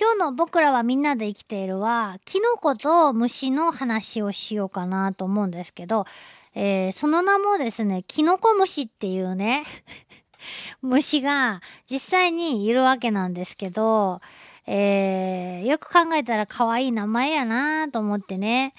今日の僕らはみんなで生きているは、キノコと虫の話をしようかなと思うんですけど、えー、その名もですね、キノコ虫っていうね、虫が実際にいるわけなんですけど、えー、よく考えたら可愛い名前やなと思ってね。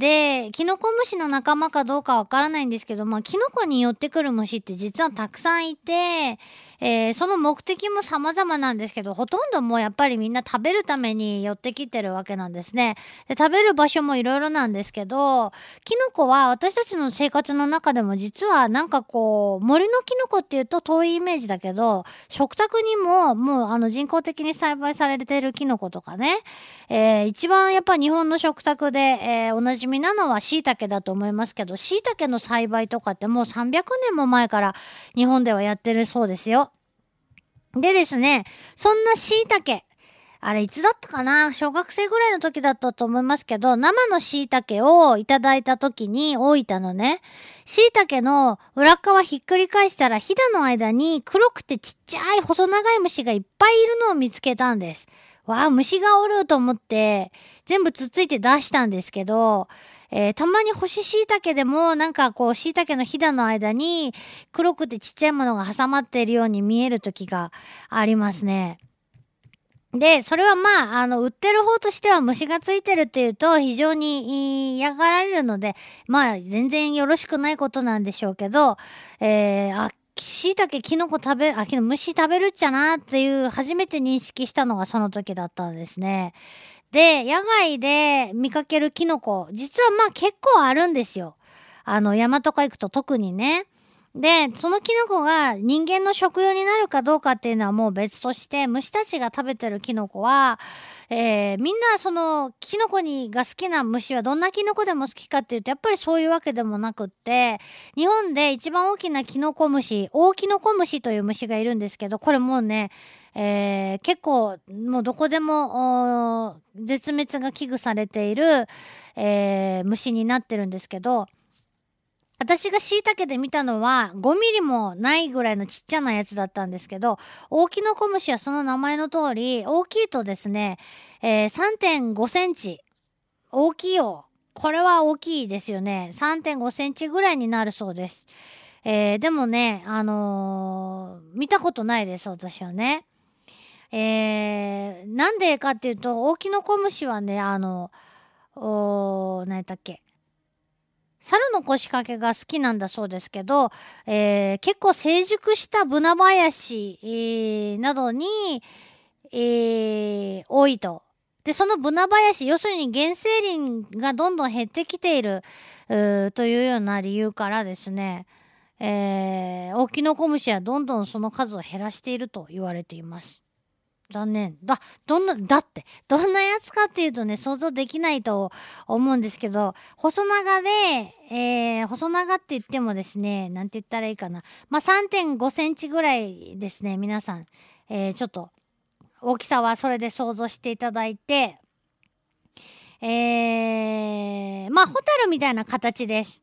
で、キノコムシの仲間かどうかわからないんですけど、まあ、キノコに寄ってくる虫って実はたくさんいて、えー、その目的も様々なんですけど、ほとんどもうやっぱりみんな食べるために寄ってきてるわけなんですね。で食べる場所もいろいろなんですけど、キノコは私たちの生活の中でも実はなんかこう、森のキノコっていうと遠いイメージだけど、食卓にももうあの人工的に栽培されてるキノコとかね、えー、一番やっぱ日本の食卓で、えー、おなじみみなのは椎茸だと思いますけど、椎茸の栽培とかってもう300年も前から日本ではやってるそうですよ。でですね、そんな椎茸、あれいつだったかな？小学生ぐらいの時だったと思いますけど、生の椎茸をいただいた時に大分のね、椎茸の裏側ひっくり返したらひだの間に黒くてちっちゃい細長い虫がいっぱいいるのを見つけたんです。わあ、虫がおると思って全部つっついて出したんですけど、えー、たまに干し椎茸でもなんかこう椎茸のひだの間に黒くてちっちゃいものが挟まっているように見える時がありますね。で、それはまあ、あの、売ってる方としては虫がついてるっていうと非常に嫌がられるので、まあ、全然よろしくないことなんでしょうけど、えー、あ、椎茸、キノコ食べ、あ、虫食べるっちゃなっていう初めて認識したのがその時だったんですね。で、野外で見かけるキノコ、実はまあ結構あるんですよ。あの、山とか行くと特にね。で、そのキノコが人間の食用になるかどうかっていうのはもう別として、虫たちが食べてるキノコは、えー、みんなそのキノコにが好きな虫はどんなキノコでも好きかっていうと、やっぱりそういうわけでもなくって、日本で一番大きなキノコ虫、大キノコ虫という虫がいるんですけど、これもうね、えー、結構もうどこでも絶滅が危惧されている、えー、虫になってるんですけど私が椎茸で見たのは5ミリもないぐらいのちっちゃなやつだったんですけど、大きのこむしはその名前の通り、大きいとですね、えー、3.5センチ。大きいよ。これは大きいですよね。3.5センチぐらいになるそうです。えー、でもね、あのー、見たことないです、私はね。えー、なんでかっていうと、大きのこむしはね、あの、お何だっけ。猿の腰掛けが好きなんだそうですけど、えー、結構成熟したブナ林、えー、などに、えー、多いと。で、そのブナ林、要するに原生林がどんどん減ってきているというような理由からですね、えー、オキノコムシはどんどんその数を減らしていると言われています。残念。だ、どんな、だって、どんなやつかっていうとね、想像できないと思うんですけど、細長で、えー、細長って言ってもですね、なんて言ったらいいかな。まあ、3.5センチぐらいですね、皆さん。えー、ちょっと、大きさはそれで想像していただいて、えー、まあ、ホタルみたいな形です。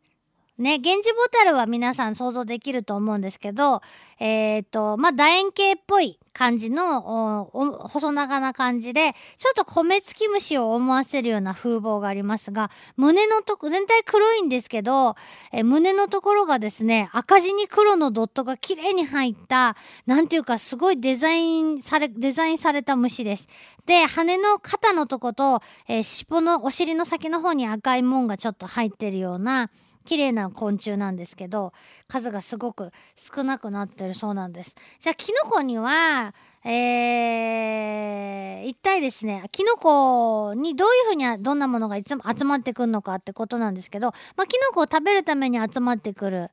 ね、源氏ボタルは皆さん想像できると思うんですけど、えっ、と、まあ、楕円形っぽい感じの、細長な感じで、ちょっと米付き虫を思わせるような風貌がありますが、胸のとこ、全体黒いんですけど、え胸のところがですね、赤字に黒のドットが綺麗に入った、なんていうかすごいデザインされ、デザインされた虫です。で、羽の肩のとこと、えー、尻尾のお尻の先の方に赤いもんがちょっと入ってるような、綺麗な昆虫なんですけど数がすごく少なくなってるそうなんです。じゃあキノコにはえー、一体ですねキノコにどういうふうにどんなものがいつも集まってくるのかってことなんですけど、まあ、キノコを食べるために集まってくる、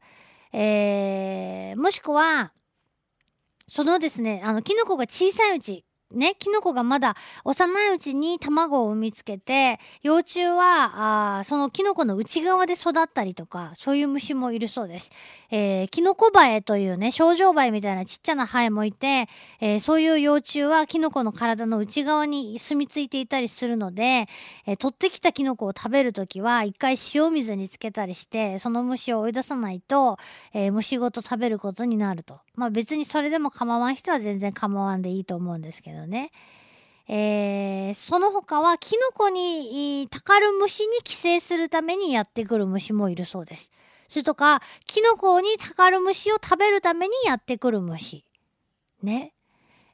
えー、もしくはそのですねあのキノコが小さいうちね、キノコがまだ幼いうちに卵を産みつけて、幼虫は、あそのキノコの内側で育ったりとか、そういう虫もいるそうです。えー、キノコバエというね、症状バエみたいなちっちゃなハエもいて、えー、そういう幼虫はキノコの体の内側に住み着いていたりするので、えー、取ってきたキノコを食べるときは、一回塩水につけたりして、その虫を追い出さないと、え虫ごと食べることになると。まあ別にそれでも構わん人は全然構わんでいいと思うんですけどね。えーその他はキノコにたかる虫に寄生するためにやってくる虫もいるそうです。それとか、キノコにたかる虫を食べるためにやってくる虫。ね。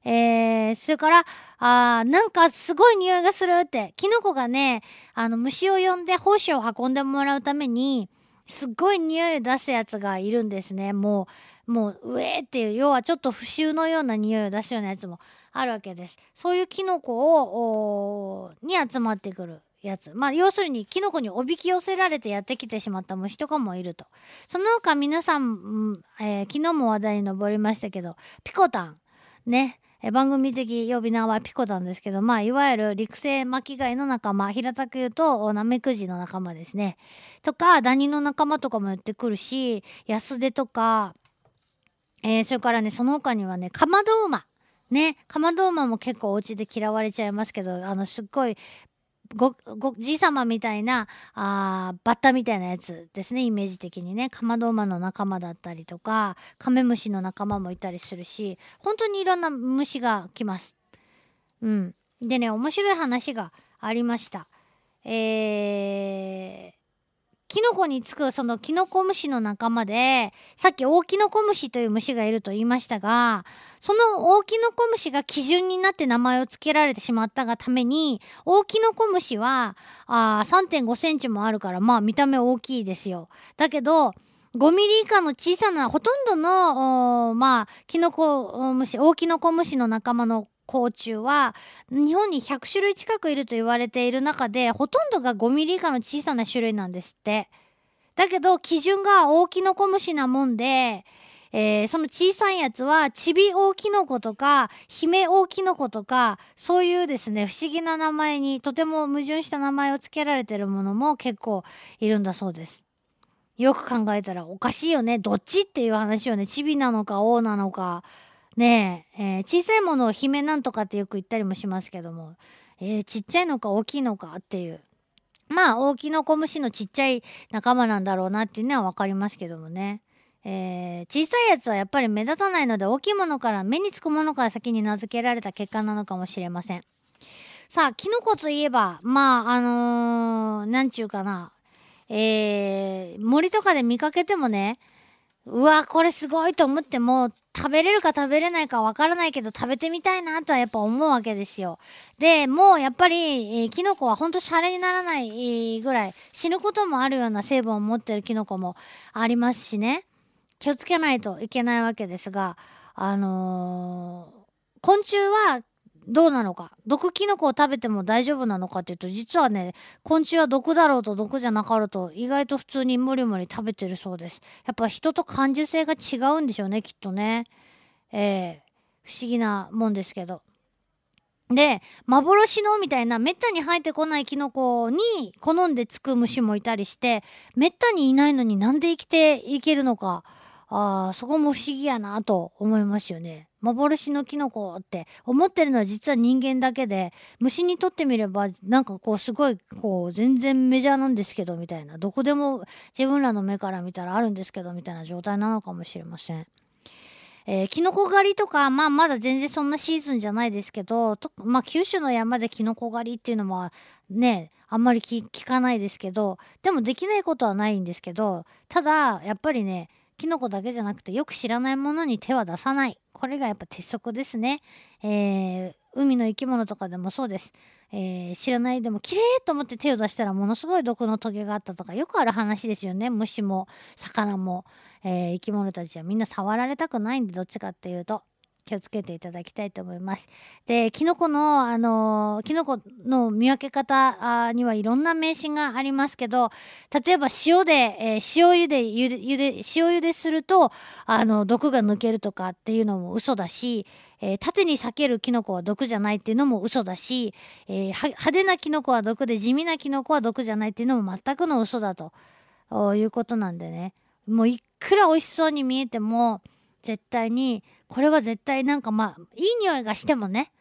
えー、それから、あなんかすごい匂いがするって、キノコがね、あの虫を呼んで胞子を運んでもらうために、すっごい匂いを出すやつがいるんですね。もう、もう、うえーっていう、要はちょっと腐臭のような匂いを出すようなやつもあるわけです。そういうキノコを、に集まってくるやつ。まあ、要するに、キノコにおびき寄せられてやってきてしまった虫とかもいると。その他皆さん、うんえー昨日も話題に上りましたけど、ピコタン。ね。え番組的呼び名はピコなんですけど、まあ、いわゆる陸生巻貝の仲間、平たく言うと、ナメクジの仲間ですね。とか、ダニの仲間とかも言ってくるし、ヤスデとか、えーそれからね、その他にはね、カマドウマ。ね、カマドウマも結構お家で嫌われちゃいますけど、あの、すっごい、ご、ご、じいさまみたいな、あバッタみたいなやつですね、イメージ的にね。カマドウマの仲間だったりとか、カメムシの仲間もいたりするし、本当にいろんな虫が来ます。うん。でね、面白い話がありました。えー、キノコにつくそのキノコムシの仲間で、さっきオオキノコムシという虫がいると言いましたが、そのオオキノコムシが基準になって名前を付けられてしまったがために、オオキノコムシはあー3.5センチもあるから、まあ見た目大きいですよ。だけど、5ミリ以下の小さな、ほとんどの、まあ、キノコムシ、オオキノコムシの仲間の甲虫は、日本に100種類近くいると言われている中で、ほとんどが5ミリ以下の小さな種類なんですって。だけど、基準が大キノコムシなもんで、えーその小さいやつは、チビオオキノコとか、ヒメオオキノコとか、そういうですね、不思議な名前に、とても矛盾した名前を付けられてるものも結構いるんだそうです。よく考えたらおかしいよね。どっちっていう話をね、チビなのか、オオなのか、ねえ、えー小さいものを姫なんとかってよく言ったりもしますけども、えーちっちゃいのか大きいのかっていう。まあ、大きの小虫のちっちゃい仲間なんだろうなっていうのはわかりますけどもね。えー小さいやつはやっぱり目立たないので大きいものから目につくものから先に名付けられた結果なのかもしれません。さあ、キノコといえば、まあ、あのーなんちゅうかな、えー森とかで見かけてもね、うわ、これすごいと思っても、食べれるか食べれないかわからないけど食べてみたいなとはやっぱ思うわけですよ。で、もうやっぱり、えーキノコはほんとシャレにならないぐらい死ぬこともあるような成分を持ってるキノコもありますしね。気をつけないといけないわけですが、あのー昆虫はどうなのか？毒キノコを食べても大丈夫なのかっていうと実はね昆虫は毒だろうと毒じゃなかろうと意外と普通に無理無理食べてるそうです。やっぱ人と感受性が違うんでしょうねきっとね。えー、不思議なもんですけど。で幻のみたいなめったに生えてこないキノコに好んでつく虫もいたりしてめったにいないのになんで生きていけるのかあーそこも不思議やなと思いますよね。幻のキノコって思ってるのは実は人間だけで虫にとってみればなんかこうすごいこう全然メジャーなんですけどみたいなどこでも自分らの目から見たらあるんですけどみたいな状態なのかもしれません。えーキノコ狩りとか、まあ、まだ全然そんなシーズンじゃないですけど、とまあ、九州の山でキノコ狩りっていうのはね、あんまり聞かないですけど、でもできないことはないんですけど、ただ、やっぱりね、キノコだけじゃなくてよく知らないものに手は出さない。これがやっぱ鉄則ですね。えー海の生き物とかでもそうです。えー知らないでも綺麗と思って手を出したらものすごい毒のトゲがあったとかよくある話ですよね。虫も魚も、えー生き物たちはみんな触られたくないんでどっちかっていうと気をつけていただきたいと思います。で、キノコの、あのーキノコの見分け方にはいろんな迷信がありますけど、例えば塩で、えー塩湯でゆで、ゆで、塩茹ですると、あの、毒が抜けるとかっていうのも嘘だし、えー縦に裂けるキノコは毒じゃないっていうのも嘘だし、えー派手なキノコは毒で地味なキノコは毒じゃないっていうのも全くの嘘だということなんでね。もういくら美味しそうに見えても、絶対に、これは絶対なんかまあ、いい匂いがしてもね、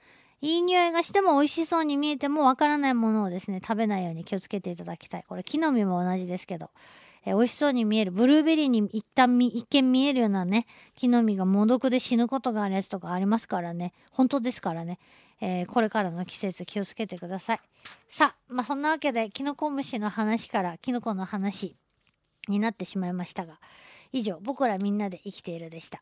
いい匂いがしても美味しそうに見えてもわからないものをですね、食べないように気をつけていただきたい。これ木の実も同じですけど、えー美味しそうに見える、ブルーベリーに一旦一見見えるようなね、木の実が猛毒で死ぬことがあるやつとかありますからね、本当ですからね。えーこれからの季節気をつけてくださいさあまあそんなわけでキノコムシの話からキノコの話になってしまいましたが以上僕らみんなで生きているでした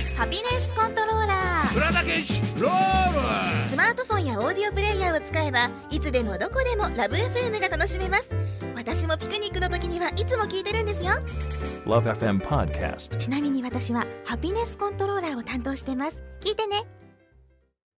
ハピネスコントローラー。スマートフォンやオーディオプレイヤーを使えばいつでもどこでもラブ f m が楽しめます。私もピクニックの時にはいつも聞いてるんですよ。Love FM Podcast. ちなみに私はハピネスコントローラーを担当してます。聞いてね